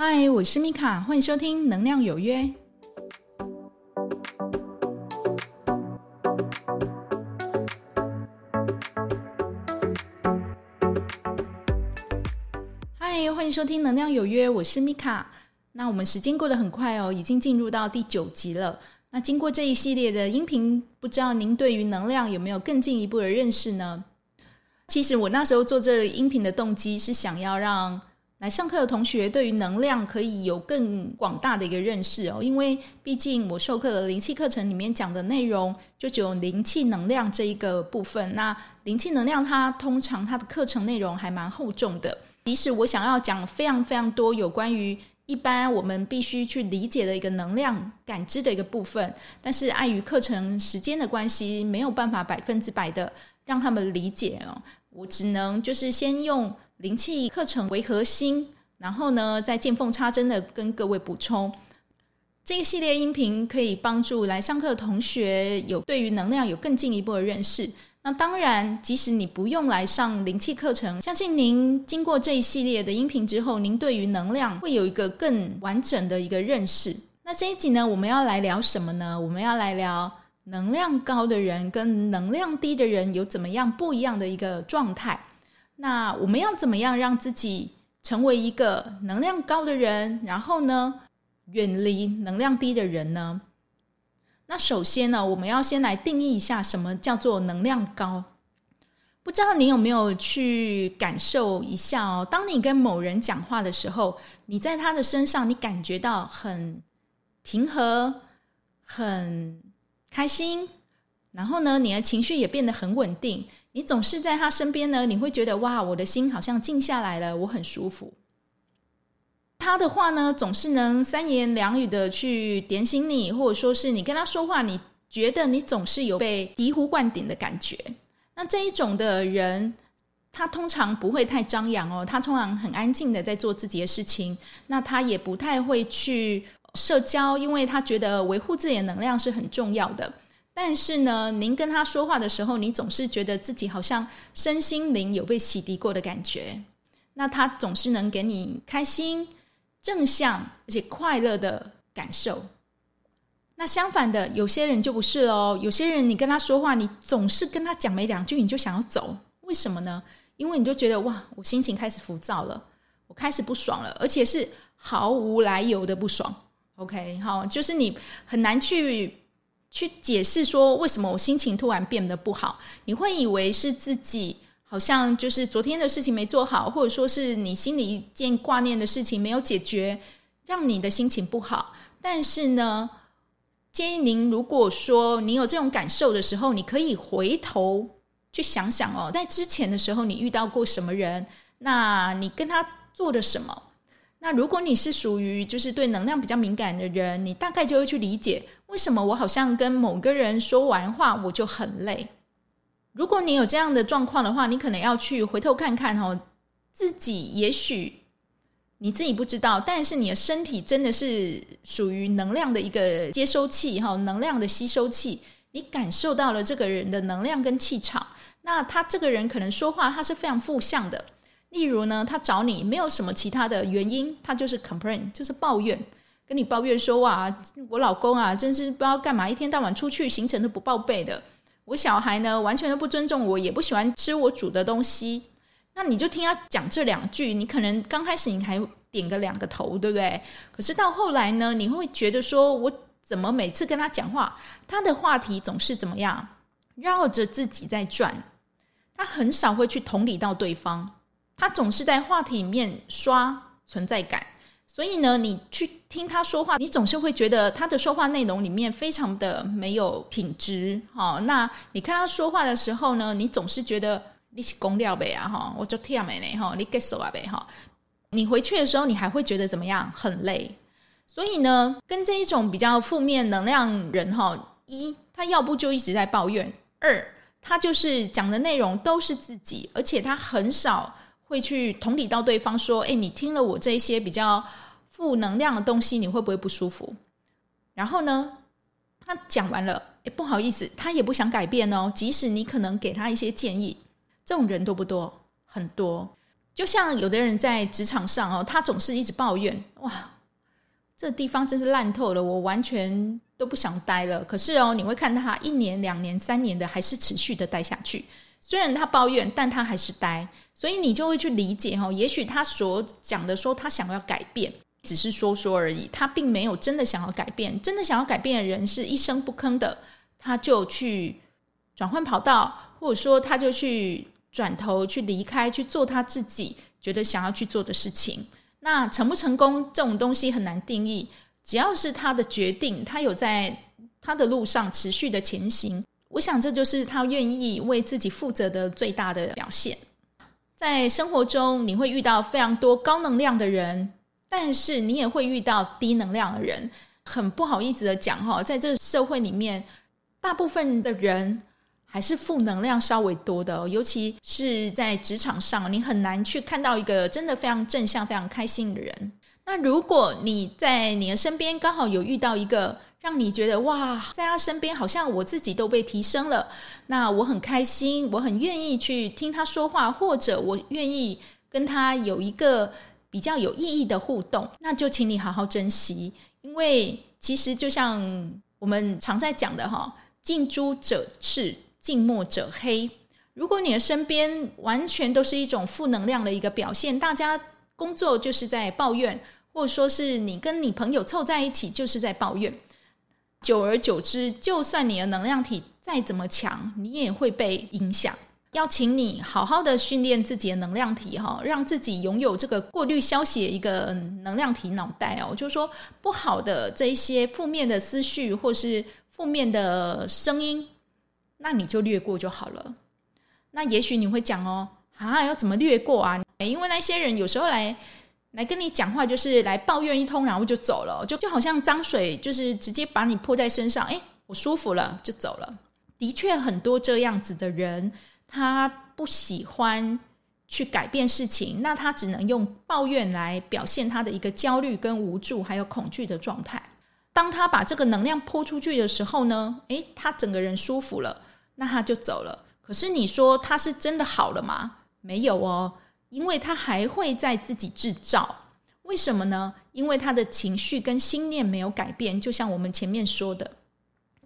嗨，我是米卡，欢迎收听《能量有约》。嗨，欢迎收听《能量有约》，我是米卡。那我们时间过得很快哦，已经进入到第九集了。那经过这一系列的音频，不知道您对于能量有没有更进一步的认识呢？其实我那时候做这音频的动机是想要让来上课的同学对于能量可以有更广大的一个认识哦，因为毕竟我授课的灵气课程里面讲的内容就只有灵气能量这一个部分。那灵气能量它通常它的课程内容还蛮厚重的，即使我想要讲非常非常多有关于一般我们必须去理解的一个能量感知的一个部分，但是碍于课程时间的关系，没有办法百分之百的让他们理解哦。我只能就是先用灵气课程为核心，然后呢，再见缝插针的跟各位补充。这个系列音频可以帮助来上课的同学有对于能量有更进一步的认识。那当然，即使你不用来上灵气课程，相信您经过这一系列的音频之后，您对于能量会有一个更完整的一个认识。那这一集呢，我们要来聊什么呢？我们要来聊。能量高的人跟能量低的人有怎么样不一样的一个状态？那我们要怎么样让自己成为一个能量高的人，然后呢，远离能量低的人呢？那首先呢，我们要先来定义一下什么叫做能量高。不知道你有没有去感受一下哦？当你跟某人讲话的时候，你在他的身上，你感觉到很平和，很。开心，然后呢，你的情绪也变得很稳定。你总是在他身边呢，你会觉得哇，我的心好像静下来了，我很舒服。他的话呢，总是能三言两语的去点醒你，或者说是你跟他说话，你觉得你总是有被醍醐灌顶的感觉。那这一种的人，他通常不会太张扬哦，他通常很安静的在做自己的事情。那他也不太会去。社交，因为他觉得维护自己的能量是很重要的。但是呢，您跟他说话的时候，你总是觉得自己好像身心灵有被洗涤过的感觉。那他总是能给你开心、正向而且快乐的感受。那相反的，有些人就不是哦。有些人你跟他说话，你总是跟他讲没两句，你就想要走。为什么呢？因为你就觉得哇，我心情开始浮躁了，我开始不爽了，而且是毫无来由的不爽。OK，好，就是你很难去去解释说为什么我心情突然变得不好。你会以为是自己好像就是昨天的事情没做好，或者说是你心里一件挂念的事情没有解决，让你的心情不好。但是呢，建议您如果说你有这种感受的时候，你可以回头去想想哦，在之前的时候你遇到过什么人，那你跟他做的什么？那如果你是属于就是对能量比较敏感的人，你大概就会去理解为什么我好像跟某个人说完话我就很累。如果你有这样的状况的话，你可能要去回头看看哦，自己也许你自己不知道，但是你的身体真的是属于能量的一个接收器哈，能量的吸收器，你感受到了这个人的能量跟气场，那他这个人可能说话他是非常负向的。例如呢，他找你没有什么其他的原因，他就是 complain，就是抱怨，跟你抱怨说哇，我老公啊，真是不知道干嘛，一天到晚出去行程都不报备的。我小孩呢，完全都不尊重我，也不喜欢吃我煮的东西。那你就听他讲这两句，你可能刚开始你还点个两个头，对不对？可是到后来呢，你会觉得说，我怎么每次跟他讲话，他的话题总是怎么样，绕着自己在转，他很少会去同理到对方。他总是在话题里面刷存在感，所以呢，你去听他说话，你总是会觉得他的说话内容里面非常的没有品质。哈，那你看他说话的时候呢，你总是觉得你是公料呗啊，哈，我就听没呢，哈，你 get 手啊呗，哈，你回去的时候，你还会觉得怎么样？很累。所以呢，跟这一种比较负面能量人，哈，一他要不就一直在抱怨，二他就是讲的内容都是自己，而且他很少。会去同理到对方说：“哎，你听了我这一些比较负能量的东西，你会不会不舒服？”然后呢，他讲完了，哎，不好意思，他也不想改变哦。即使你可能给他一些建议，这种人多不多？很多。就像有的人在职场上哦，他总是一直抱怨，哇，这地方真是烂透了，我完全都不想待了。可是哦，你会看他一年、两年、三年的，还是持续的待下去。虽然他抱怨，但他还是呆。所以你就会去理解哈，也许他所讲的说他想要改变，只是说说而已，他并没有真的想要改变。真的想要改变的人是一声不吭的，他就去转换跑道，或者说他就去。转头去离开，去做他自己觉得想要去做的事情。那成不成功这种东西很难定义，只要是他的决定，他有在他的路上持续的前行，我想这就是他愿意为自己负责的最大的表现。在生活中，你会遇到非常多高能量的人，但是你也会遇到低能量的人。很不好意思的讲哈，在这社会里面，大部分的人。还是负能量稍微多的，尤其是在职场上，你很难去看到一个真的非常正向、非常开心的人。那如果你在你的身边刚好有遇到一个让你觉得哇，在他身边好像我自己都被提升了，那我很开心，我很愿意去听他说话，或者我愿意跟他有一个比较有意义的互动，那就请你好好珍惜，因为其实就像我们常在讲的哈，近朱者赤。近墨者黑。如果你的身边完全都是一种负能量的一个表现，大家工作就是在抱怨，或者说是你跟你朋友凑在一起就是在抱怨，久而久之，就算你的能量体再怎么强，你也会被影响。要请你好好的训练自己的能量体哈，让自己拥有这个过滤消息一个能量体脑袋哦，就是说不好的这一些负面的思绪或是负面的声音。那你就略过就好了。那也许你会讲哦，啊，要怎么略过啊？因为那些人有时候来来跟你讲话，就是来抱怨一通，然后就走了，就就好像脏水，就是直接把你泼在身上，诶，我舒服了就走了。的确，很多这样子的人，他不喜欢去改变事情，那他只能用抱怨来表现他的一个焦虑跟无助，还有恐惧的状态。当他把这个能量泼出去的时候呢，诶，他整个人舒服了。那他就走了。可是你说他是真的好了吗？没有哦，因为他还会在自己制造。为什么呢？因为他的情绪跟心念没有改变。就像我们前面说的，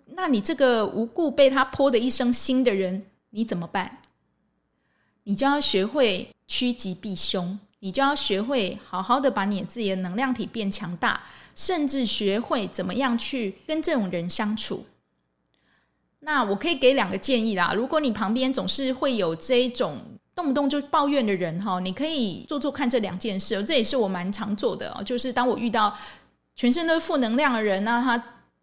那你这个无故被他泼的一身腥的人，你怎么办？你就要学会趋吉避凶，你就要学会好好的把你自己的能量体变强大，甚至学会怎么样去跟这种人相处。那我可以给两个建议啦。如果你旁边总是会有这一种动不动就抱怨的人哈，你可以做做看这两件事。这也是我蛮常做的，就是当我遇到全身都是负能量的人，那他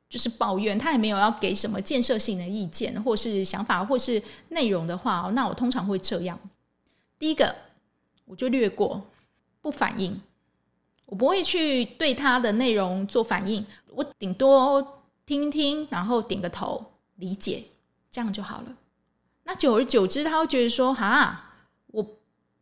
就是抱怨，他也没有要给什么建设性的意见或是想法或是内容的话，那我通常会这样：第一个，我就略过，不反应，我不会去对他的内容做反应，我顶多听一听，然后点个头。理解，这样就好了。那久而久之，他会觉得说：“哈，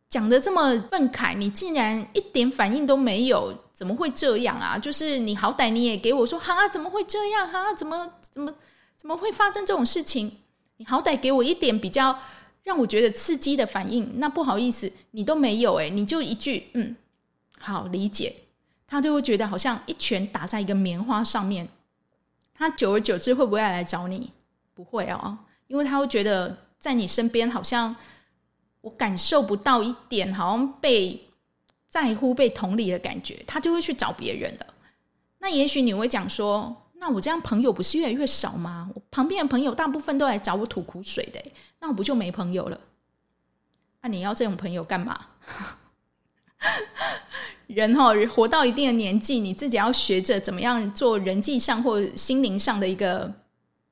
讲的这么愤慨，你竟然一点反应都没有，怎么会这样啊？就是你好歹你也给我说，哈，怎么会这样？哈，怎么怎么怎么会发生这种事情？你好歹给我一点比较让我觉得刺激的反应。那不好意思，你都没有，诶，你就一句嗯，好，理解。他就会觉得好像一拳打在一个棉花上面。他久而久之会不会来找你？不会哦，因为他会觉得在你身边好像我感受不到一点好像被在乎、被同理的感觉，他就会去找别人了。那也许你会讲说：“那我这样朋友不是越来越少吗？我旁边的朋友大部分都来找我吐苦水的，那我不就没朋友了？那你要这种朋友干嘛？人哈，活到一定的年纪，你自己要学着怎么样做人际上或心灵上的一个。”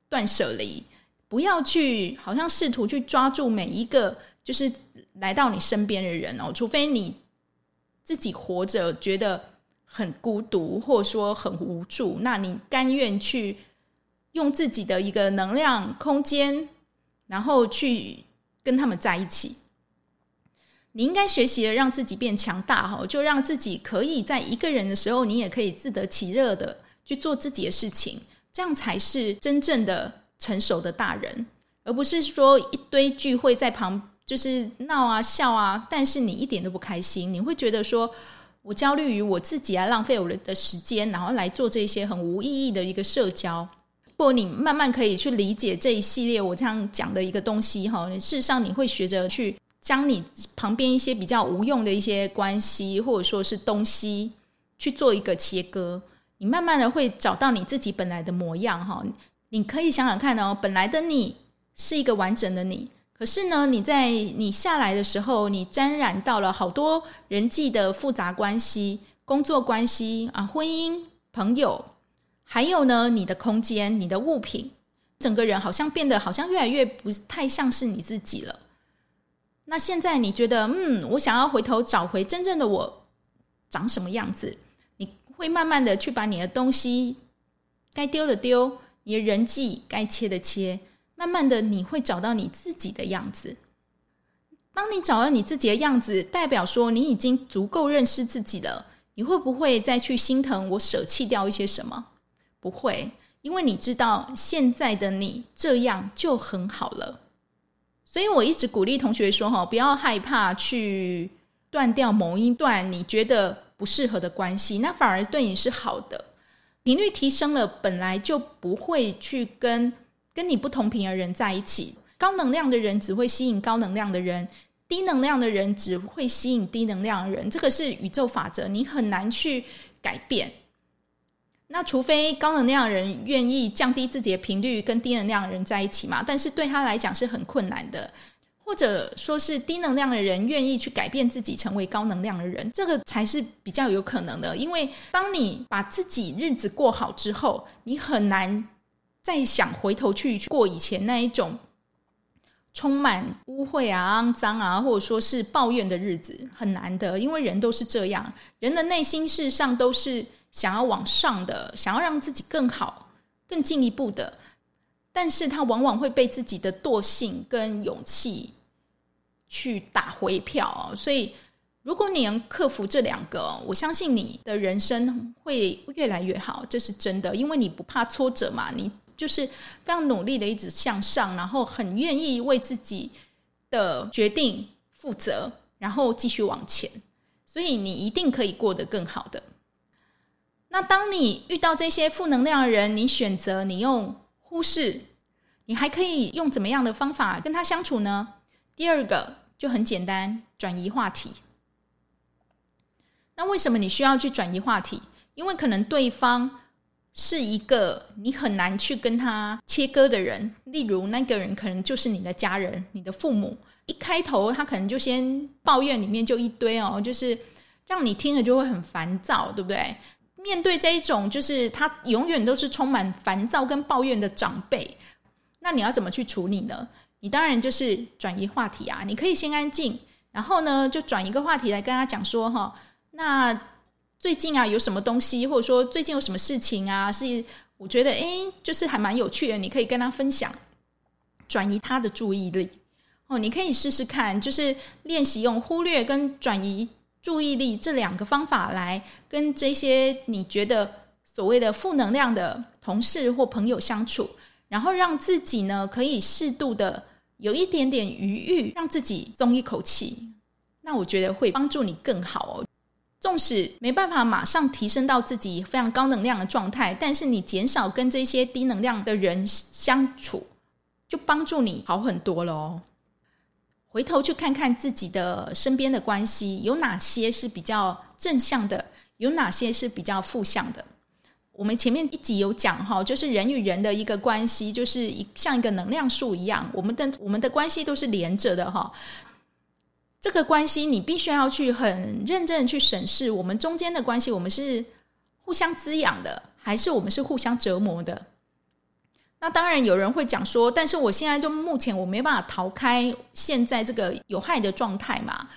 断舍离，不要去好像试图去抓住每一个就是来到你身边的人哦，除非你自己活着觉得很孤独，或者说很无助，那你甘愿去用自己的一个能量空间，然后去跟他们在一起。你应该学习的让自己变强大哈，就让自己可以在一个人的时候，你也可以自得其乐的去做自己的事情。这样才是真正的成熟的大人，而不是说一堆聚会在旁就是闹啊笑啊，但是你一点都不开心，你会觉得说我焦虑于我自己啊，浪费我的时间，然后来做这些很无意义的一个社交。不过你慢慢可以去理解这一系列我这样讲的一个东西哈，事实上你会学着去将你旁边一些比较无用的一些关系或者说是东西去做一个切割，你慢慢的会找到你自己本来的模样哈。你可以想想看哦，本来的你是一个完整的你，可是呢，你在你下来的时候，你沾染到了好多人际的复杂关系、工作关系啊、婚姻、朋友。还有呢，你的空间、你的物品，整个人好像变得好像越来越不太像是你自己了。那现在你觉得，嗯，我想要回头找回真正的我长什么样子？你会慢慢的去把你的东西该丢的丢，你的人际该切的切，慢慢的你会找到你自己的样子。当你找到你自己的样子，代表说你已经足够认识自己了。你会不会再去心疼我舍弃掉一些什么？不会，因为你知道现在的你这样就很好了。所以我一直鼓励同学说：“哈，不要害怕去断掉某一段你觉得不适合的关系，那反而对你是好的。频率提升了，本来就不会去跟跟你不同频的人在一起。高能量的人只会吸引高能量的人，低能量的人只会吸引低能量的人。这个是宇宙法则，你很难去改变。”那除非高能量的人愿意降低自己的频率，跟低能量的人在一起嘛？但是对他来讲是很困难的，或者说是低能量的人愿意去改变自己，成为高能量的人，这个才是比较有可能的。因为当你把自己日子过好之后，你很难再想回头去过以前那一种充满污秽啊、肮脏啊，或者说是抱怨的日子，很难的。因为人都是这样，人的内心事实上都是。想要往上的，想要让自己更好、更进一步的，但是他往往会被自己的惰性跟勇气去打回票哦。所以，如果你能克服这两个，我相信你的人生会越来越好，这是真的。因为你不怕挫折嘛，你就是非常努力的一直向上，然后很愿意为自己的决定负责，然后继续往前，所以你一定可以过得更好的。那当你遇到这些负能量的人，你选择你用忽视，你还可以用怎么样的方法跟他相处呢？第二个就很简单，转移话题。那为什么你需要去转移话题？因为可能对方是一个你很难去跟他切割的人，例如那个人可能就是你的家人、你的父母。一开头他可能就先抱怨，里面就一堆哦，就是让你听了就会很烦躁，对不对？面对这一种，就是他永远都是充满烦躁跟抱怨的长辈，那你要怎么去处理呢？你当然就是转移话题啊！你可以先安静，然后呢，就转一个话题来跟他讲说哈，那最近啊有什么东西，或者说最近有什么事情啊，是我觉得诶，就是还蛮有趣的，你可以跟他分享，转移他的注意力哦。你可以试试看，就是练习用忽略跟转移。注意力这两个方法来跟这些你觉得所谓的负能量的同事或朋友相处，然后让自己呢可以适度的有一点点余裕，让自己松一口气。那我觉得会帮助你更好哦。纵使没办法马上提升到自己非常高能量的状态，但是你减少跟这些低能量的人相处，就帮助你好很多了哦。回头去看看自己的身边的关系，有哪些是比较正向的，有哪些是比较负向的。我们前面一集有讲哈，就是人与人的一个关系，就是一像一个能量树一样，我们的我们的关系都是连着的哈。这个关系你必须要去很认真的去审视，我们中间的关系，我们是互相滋养的，还是我们是互相折磨的？那当然有人会讲说，但是我现在就目前我没办法逃开现在这个有害的状态嘛。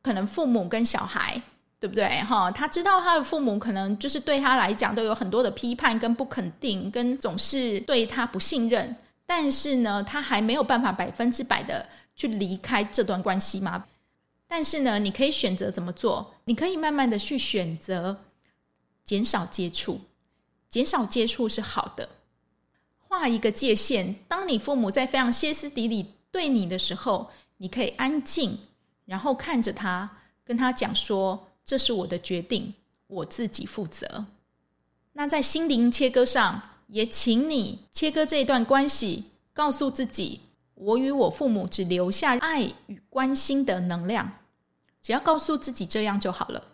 可能父母跟小孩，对不对？哈，他知道他的父母可能就是对他来讲都有很多的批判跟不肯定，跟总是对他不信任。但是呢，他还没有办法百分之百的去离开这段关系嘛。但是呢，你可以选择怎么做？你可以慢慢的去选择减少接触，减少接触是好的。画一个界限，当你父母在非常歇斯底里对你的时候，你可以安静，然后看着他，跟他讲说：“这是我的决定，我自己负责。”那在心灵切割上，也请你切割这一段关系，告诉自己：“我与我父母只留下爱与关心的能量。”只要告诉自己这样就好了，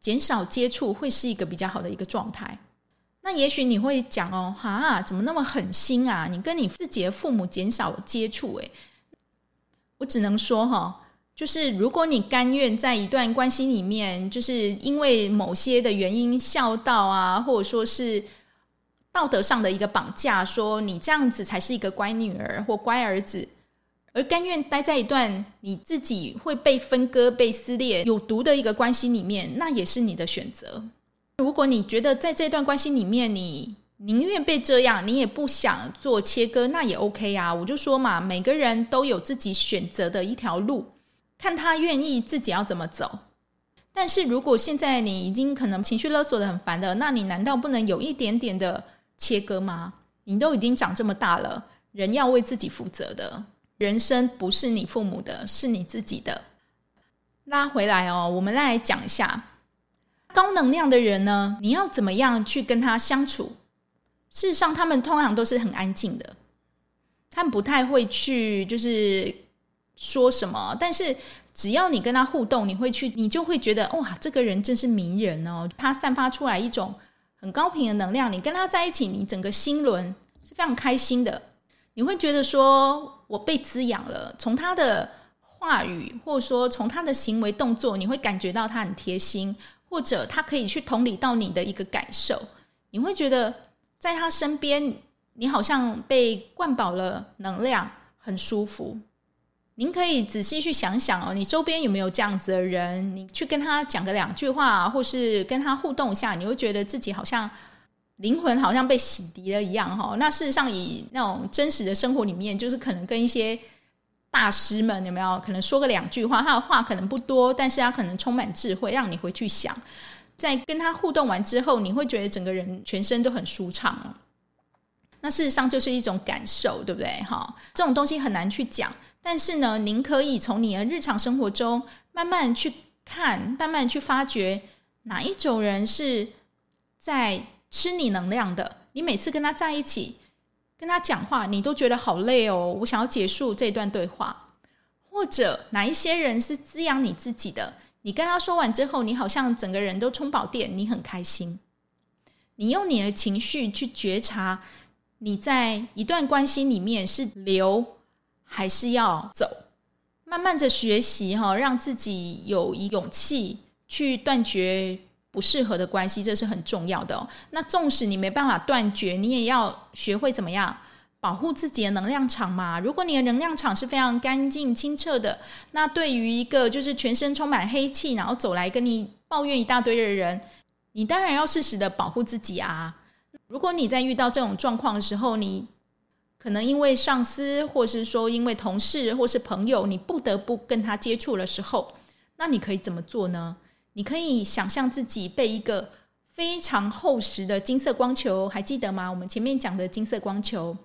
减少接触会是一个比较好的一个状态。那也许你会讲哦，哈，怎么那么狠心啊？你跟你自己的父母减少接触，诶，我只能说哈，就是如果你甘愿在一段关系里面，就是因为某些的原因孝道啊，或者说是道德上的一个绑架，说你这样子才是一个乖女儿或乖儿子，而甘愿待在一段你自己会被分割、被撕裂、有毒的一个关系里面，那也是你的选择。如果你觉得在这段关系里面，你宁愿被这样，你也不想做切割，那也 OK 啊。我就说嘛，每个人都有自己选择的一条路，看他愿意自己要怎么走。但是如果现在你已经可能情绪勒索得很烦的，那你难道不能有一点点的切割吗？你都已经长这么大了，人要为自己负责的，人生不是你父母的，是你自己的。拉回来哦，我们来讲一下。高能量的人呢，你要怎么样去跟他相处？事实上，他们通常都是很安静的，他们不太会去就是说什么。但是只要你跟他互动，你会去，你就会觉得哇，这个人真是迷人哦！他散发出来一种很高频的能量，你跟他在一起，你整个心轮是非常开心的。你会觉得说我被滋养了，从他的话语或者说从他的行为动作，你会感觉到他很贴心。或者他可以去同理到你的一个感受，你会觉得在他身边，你好像被灌饱了能量，很舒服。您可以仔细去想想哦，你周边有没有这样子的人？你去跟他讲个两句话，或是跟他互动一下，你会觉得自己好像灵魂好像被洗涤了一样哈。那事实上，以那种真实的生活里面，就是可能跟一些。大师们有没有可能说个两句话？他的话可能不多，但是他可能充满智慧，让你回去想。在跟他互动完之后，你会觉得整个人全身都很舒畅。那事实上就是一种感受，对不对？哈，这种东西很难去讲。但是呢，您可以从你的日常生活中慢慢去看，慢慢去发掘哪一种人是在吃你能量的。你每次跟他在一起。跟他讲话，你都觉得好累哦。我想要结束这段对话，或者哪一些人是滋养你自己的？你跟他说完之后，你好像整个人都充饱电，你很开心。你用你的情绪去觉察，你在一段关系里面是留还是要走？慢慢的学习哈，让自己有勇气去断绝。不适合的关系，这是很重要的。那纵使你没办法断绝，你也要学会怎么样保护自己的能量场嘛。如果你的能量场是非常干净清澈的，那对于一个就是全身充满黑气，然后走来跟你抱怨一大堆的人，你当然要适时的保护自己啊。如果你在遇到这种状况的时候，你可能因为上司，或是说因为同事，或是朋友，你不得不跟他接触的时候，那你可以怎么做呢？你可以想象自己被一个非常厚实的金色光球，还记得吗？我们前面讲的金色光球，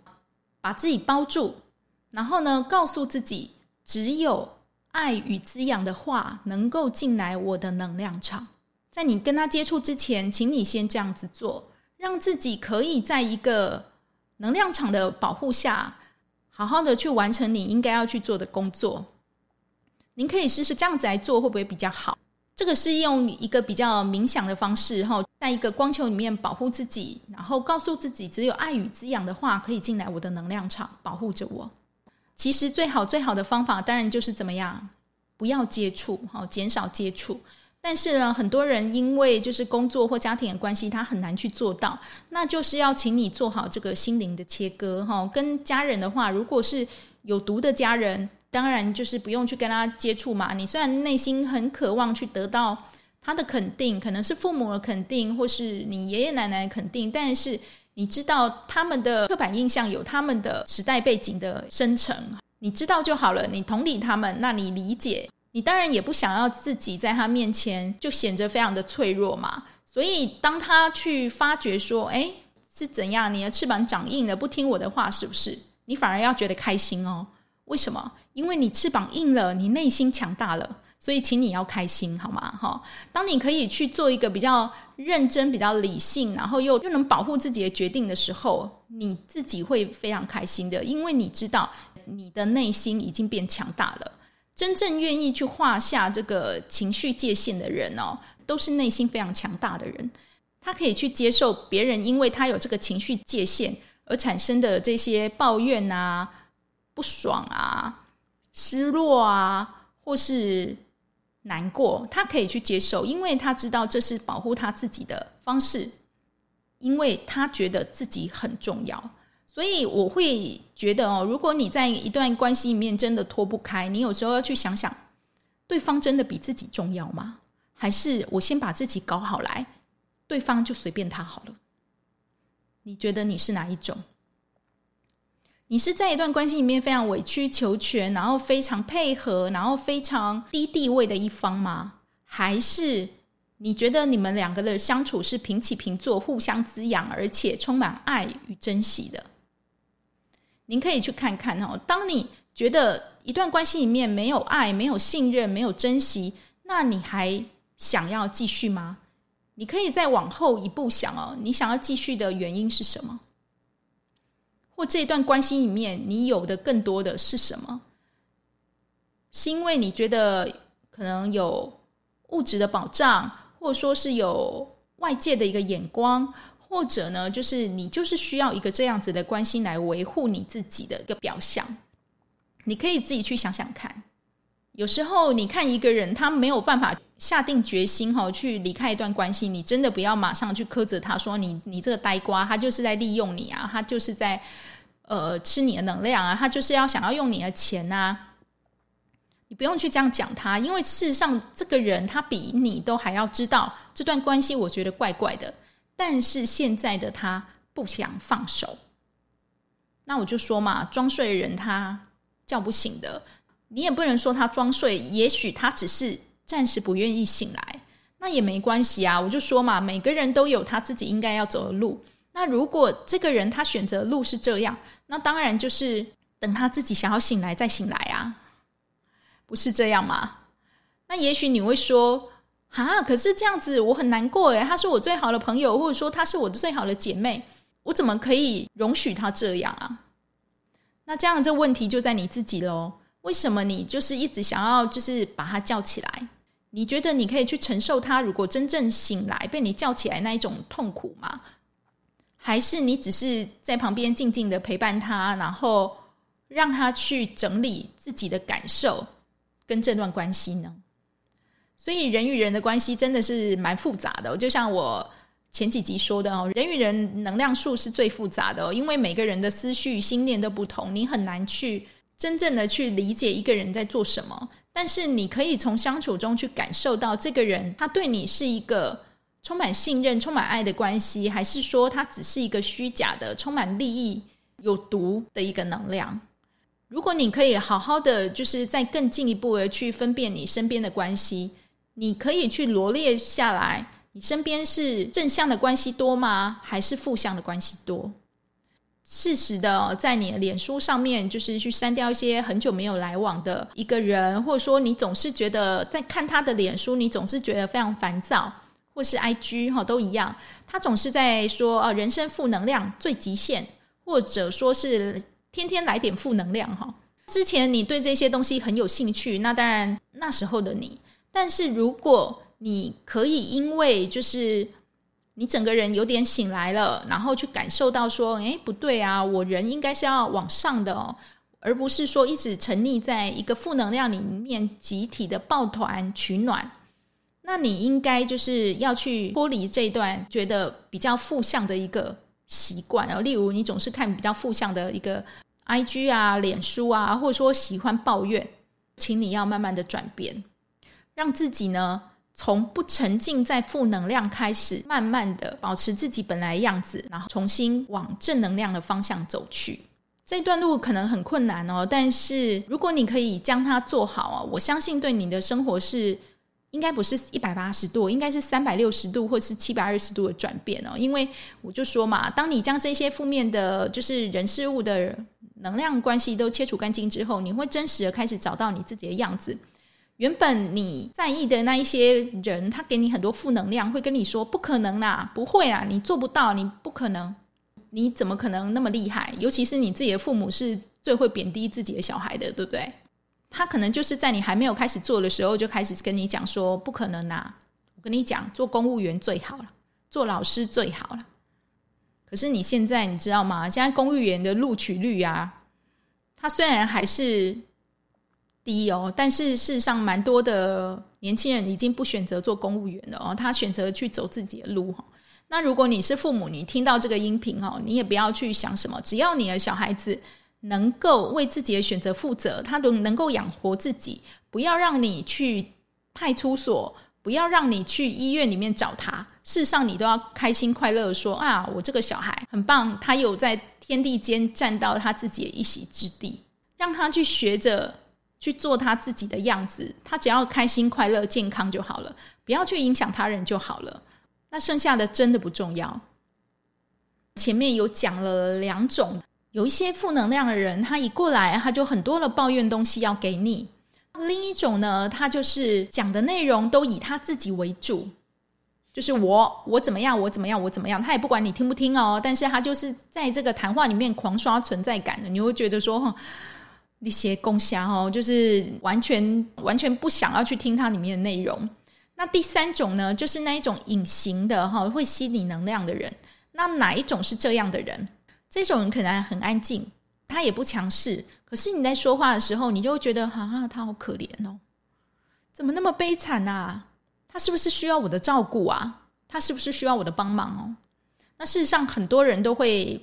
把自己包住，然后呢，告诉自己，只有爱与滋养的话能够进来我的能量场。在你跟他接触之前，请你先这样子做，让自己可以在一个能量场的保护下，好好的去完成你应该要去做的工作。您可以试试这样子来做，会不会比较好？这个是用一个比较冥想的方式，哈，在一个光球里面保护自己，然后告诉自己，只有爱与滋养的话可以进来我的能量场，保护着我。其实最好最好的方法，当然就是怎么样，不要接触，哈，减少接触。但是呢，很多人因为就是工作或家庭的关系，他很难去做到。那就是要请你做好这个心灵的切割，哈。跟家人的话，如果是有毒的家人。当然，就是不用去跟他接触嘛。你虽然内心很渴望去得到他的肯定，可能是父母的肯定，或是你爷爷奶奶的肯定，但是你知道他们的刻板印象有他们的时代背景的生成，你知道就好了。你同理他们，那你理解，你当然也不想要自己在他面前就显得非常的脆弱嘛。所以，当他去发觉说：“哎，是怎样？你的翅膀长硬了，不听我的话，是不是？”你反而要觉得开心哦。为什么？因为你翅膀硬了，你内心强大了，所以请你要开心，好吗？哈，当你可以去做一个比较认真、比较理性，然后又又能保护自己的决定的时候，你自己会非常开心的，因为你知道你的内心已经变强大了。真正愿意去画下这个情绪界限的人哦，都是内心非常强大的人，他可以去接受别人因为他有这个情绪界限而产生的这些抱怨啊、不爽啊。失落啊，或是难过，他可以去接受，因为他知道这是保护他自己的方式，因为他觉得自己很重要。所以我会觉得哦，如果你在一段关系里面真的脱不开，你有时候要去想想，对方真的比自己重要吗？还是我先把自己搞好来，对方就随便他好了？你觉得你是哪一种？你是在一段关系里面非常委曲求全，然后非常配合，然后非常低地位的一方吗？还是你觉得你们两个的相处是平起平坐、互相滋养，而且充满爱与珍惜的？您可以去看看哦。当你觉得一段关系里面没有爱、没有信任、没有珍惜，那你还想要继续吗？你可以再往后一步想哦，你想要继续的原因是什么？或这一段关系里面，你有的更多的是什么？是因为你觉得可能有物质的保障，或者说是有外界的一个眼光，或者呢，就是你就是需要一个这样子的关系来维护你自己的一个表象。你可以自己去想想看。有时候你看一个人，他没有办法下定决心哈，去离开一段关系，你真的不要马上去苛责他说，你你这个呆瓜，他就是在利用你啊，他就是在呃吃你的能量啊，他就是要想要用你的钱啊。你不用去这样讲他，因为事实上这个人他比你都还要知道这段关系，我觉得怪怪的。但是现在的他不想放手，那我就说嘛，装睡的人他叫不醒的。你也不能说他装睡，也许他只是暂时不愿意醒来，那也没关系啊。我就说嘛，每个人都有他自己应该要走的路。那如果这个人他选择的路是这样，那当然就是等他自己想要醒来再醒来啊，不是这样吗？那也许你会说啊，可是这样子我很难过诶，他是我最好的朋友，或者说他是我的最好的姐妹，我怎么可以容许他这样啊？那这样这问题就在你自己喽。为什么你就是一直想要就是把他叫起来？你觉得你可以去承受他如果真正醒来被你叫起来那一种痛苦吗？还是你只是在旁边静静的陪伴他，然后让他去整理自己的感受跟这段关系呢？所以人与人的关系真的是蛮复杂的，就像我前几集说的哦，人与人能量数是最复杂的哦，因为每个人的思绪心念都不同，你很难去。真正的去理解一个人在做什么，但是你可以从相处中去感受到这个人他对你是一个充满信任、充满爱的关系，还是说他只是一个虚假的、充满利益、有毒的一个能量？如果你可以好好的，就是再更进一步的去分辨你身边的关系，你可以去罗列下来，你身边是正向的关系多吗？还是负向的关系多？适时的在你的脸书上面，就是去删掉一些很久没有来往的一个人，或者说你总是觉得在看他的脸书，你总是觉得非常烦躁，或是 IG 哈都一样，他总是在说呃人生负能量最极限，或者说是天天来点负能量哈。之前你对这些东西很有兴趣，那当然那时候的你，但是如果你可以因为就是。你整个人有点醒来了，然后去感受到说，诶，不对啊，我人应该是要往上的哦，而不是说一直沉溺在一个负能量里面，集体的抱团取暖。那你应该就是要去脱离这段觉得比较负向的一个习惯哦，例如你总是看比较负向的一个 IG 啊、脸书啊，或者说喜欢抱怨，请你要慢慢的转变，让自己呢。从不沉浸在负能量开始，慢慢的保持自己本来的样子，然后重新往正能量的方向走去。这段路可能很困难哦，但是如果你可以将它做好啊，我相信对你的生活是应该不是一百八十度，应该是三百六十度或是七百二十度的转变哦。因为我就说嘛，当你将这些负面的，就是人事物的能量关系都切除干净之后，你会真实的开始找到你自己的样子。原本你在意的那一些人，他给你很多负能量，会跟你说不可能啦，不会啦，你做不到，你不可能，你怎么可能那么厉害？尤其是你自己的父母是最会贬低自己的小孩的，对不对？他可能就是在你还没有开始做的时候，就开始跟你讲说不可能啦。我跟你讲，做公务员最好了，做老师最好了。可是你现在你知道吗？现在公务员的录取率啊，他虽然还是低哦，但是事实上蛮多的年轻人已经不选择做公务员了哦，他选择去走自己的路哈。那如果你是父母，你听到这个音频哦，你也不要去想什么，只要你的小孩子能够为自己的选择负责，他都能够养活自己，不要让你去派出所。不要让你去医院里面找他，事实上你都要开心快乐说啊，我这个小孩很棒，他有在天地间站到他自己的一席之地，让他去学着去做他自己的样子，他只要开心快乐健康就好了，不要去影响他人就好了。那剩下的真的不重要。前面有讲了两种，有一些负能量的人，他一过来他就很多的抱怨东西要给你。另一种呢，他就是讲的内容都以他自己为主，就是我我怎么样，我怎么样，我怎么样，他也不管你听不听哦，但是他就是在这个谈话里面狂刷存在感的，你会觉得说，一些共享哦，就是完全完全不想要去听它里面的内容。那第三种呢，就是那一种隐形的哈，会吸你能量的人。那哪一种是这样的人？这种人可能很安静，他也不强势。可是你在说话的时候，你就会觉得啊，他好可怜哦，怎么那么悲惨啊？他是不是需要我的照顾啊？他是不是需要我的帮忙哦？那事实上，很多人都会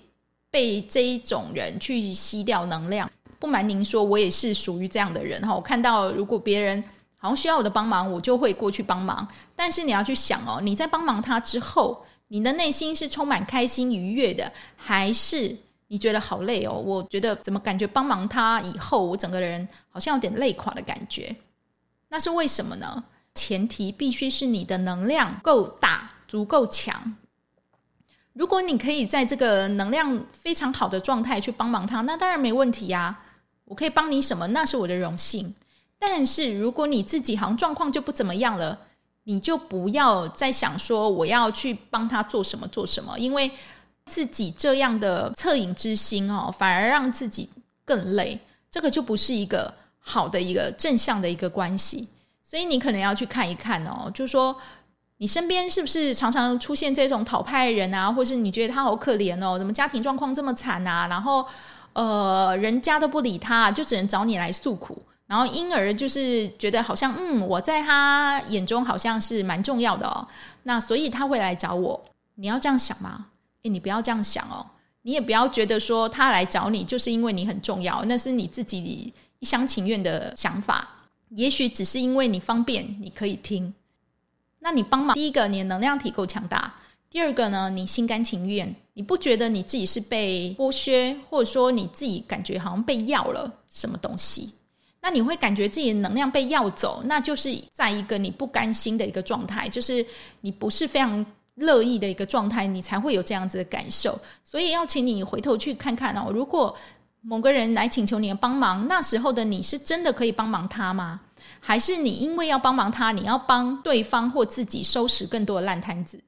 被这一种人去吸掉能量。不瞒您说，我也是属于这样的人哈。我看到如果别人好像需要我的帮忙，我就会过去帮忙。但是你要去想哦，你在帮忙他之后，你的内心是充满开心愉悦的，还是？你觉得好累哦？我觉得怎么感觉帮忙他以后，我整个人好像有点累垮的感觉。那是为什么呢？前提必须是你的能量够大、足够强。如果你可以在这个能量非常好的状态去帮忙他，那当然没问题呀。我可以帮你什么？那是我的荣幸。但是如果你自己好像状况就不怎么样了，你就不要再想说我要去帮他做什么做什么，因为。自己这样的恻隐之心哦，反而让自己更累，这个就不是一个好的一个正向的一个关系。所以你可能要去看一看哦，就是说你身边是不是常常出现这种讨拍人啊，或是你觉得他好可怜哦，怎么家庭状况这么惨啊？然后呃，人家都不理他，就只能找你来诉苦，然后因而就是觉得好像嗯，我在他眼中好像是蛮重要的哦，那所以他会来找我。你要这样想吗？诶，你不要这样想哦，你也不要觉得说他来找你就是因为你很重要，那是你自己一厢情愿的想法。也许只是因为你方便，你可以听。那你帮忙，第一个，你的能量体够强大；第二个呢，你心甘情愿，你不觉得你自己是被剥削，或者说你自己感觉好像被要了什么东西？那你会感觉自己的能量被要走，那就是在一个你不甘心的一个状态，就是你不是非常。乐意的一个状态，你才会有这样子的感受。所以要请你回头去看看哦，如果某个人来请求你的帮忙，那时候的你是真的可以帮忙他吗？还是你因为要帮忙他，你要帮对方或自己收拾更多的烂摊子？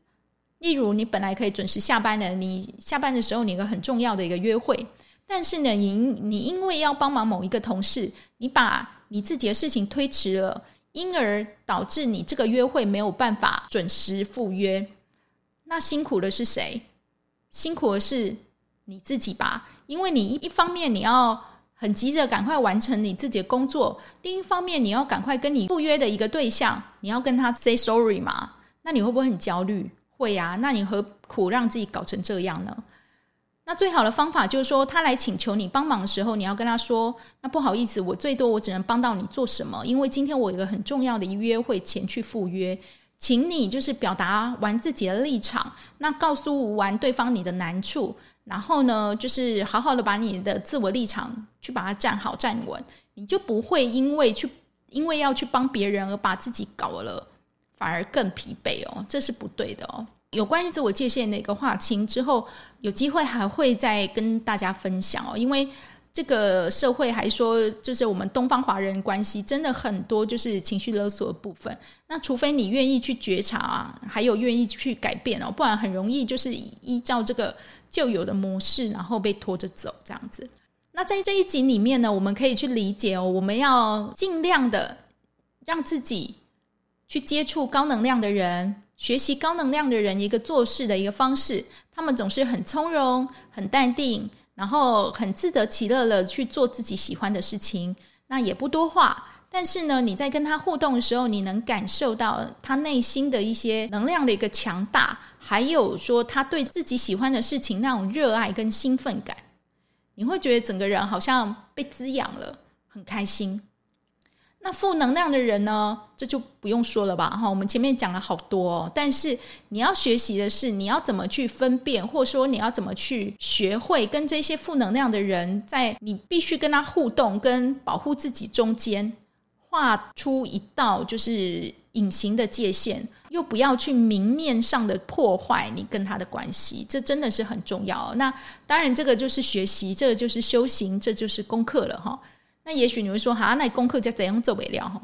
例如，你本来可以准时下班的，你下班的时候你有个很重要的一个约会，但是呢，你你因为要帮忙某一个同事，你把你自己的事情推迟了，因而导致你这个约会没有办法准时赴约。那辛苦的是谁？辛苦的是你自己吧，因为你一方面你要很急着赶快完成你自己的工作，另一方面你要赶快跟你赴约的一个对象，你要跟他 say sorry 嘛？那你会不会很焦虑？会呀。那你何苦让自己搞成这样呢？那最好的方法就是说，他来请求你帮忙的时候，你要跟他说：“那不好意思，我最多我只能帮到你做什么？因为今天我有一个很重要的约会前去赴约。”请你就是表达完自己的立场，那告诉完对方你的难处，然后呢，就是好好的把你的自我立场去把它站好站稳，你就不会因为去因为要去帮别人而把自己搞了，反而更疲惫哦，这是不对的哦。有关于自我界限的一个划清之后，有机会还会再跟大家分享哦，因为这个社会还说，就是我们东方华人关系真的很多就是情绪勒索的部分。那除非你愿意去觉察啊，还有愿意去改变哦，不然很容易就是依照这个旧有的模式，然后被拖着走这样子。那在这一集里面呢，我们可以去理解哦，我们要尽量的让自己去接触高能量的人，学习高能量的人一个做事的一个方式。他们总是很从容、很淡定。然后很自得其乐的去做自己喜欢的事情，那也不多话。但是呢，你在跟他互动的时候，你能感受到他内心的一些能量的一个强大，还有说他对自己喜欢的事情那种热爱跟兴奋感，你会觉得整个人好像被滋养了，很开心。那负能量的人呢？这就不用说了吧，哈，我们前面讲了好多哦。但是你要学习的是，你要怎么去分辨，或者说你要怎么去学会跟这些负能量的人，在你必须跟他互动、跟保护自己中间，画出一道就是隐形的界限，又不要去明面上的破坏你跟他的关系，这真的是很重要。那当然，这个就是学习，这个就是修行，这就是功课了，哈。那也许你会说，哈，那功课就怎样做不了哈？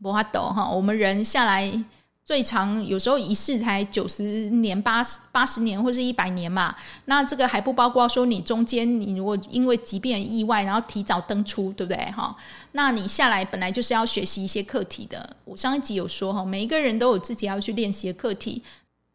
不怕抖哈，我们人下来最长有时候一世才九十年、八十八十年或是一百年嘛。那这个还不包括说你中间你如果因为疾病意外，然后提早登出，对不对哈？那你下来本来就是要学习一些课题的。我上一集有说哈，每一个人都有自己要去练习的课题。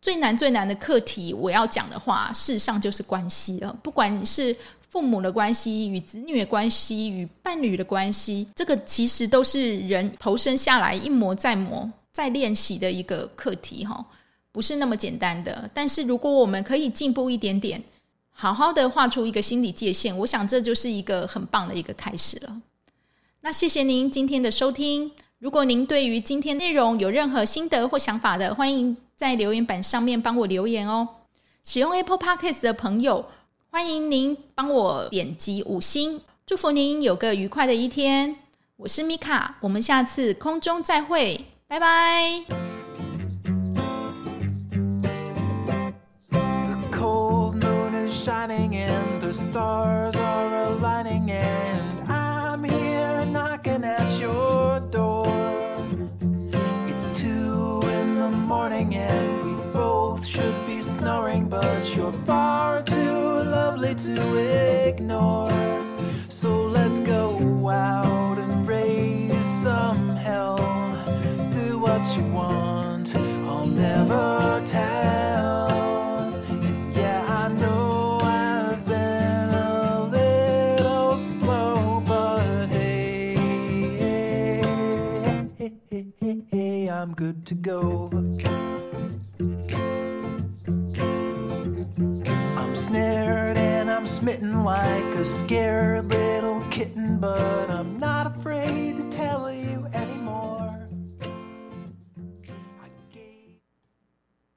最难最难的课题，我要讲的话，事实上就是关系了，不管是。父母的关系与子女的关系与伴侣的关系，这个其实都是人投身下来一磨再磨再练习的一个课题哈，不是那么简单的。但是如果我们可以进步一点点，好好的画出一个心理界限，我想这就是一个很棒的一个开始了。那谢谢您今天的收听。如果您对于今天内容有任何心得或想法的，欢迎在留言板上面帮我留言哦。使用 Apple Podcast 的朋友，欢迎您帮我点击五星，祝福您有个愉快的一天。我是米卡，我们下次空中再会，拜拜。The cold moon is to go. I'm snared and I'm smitten like a scared little kitten, but I'm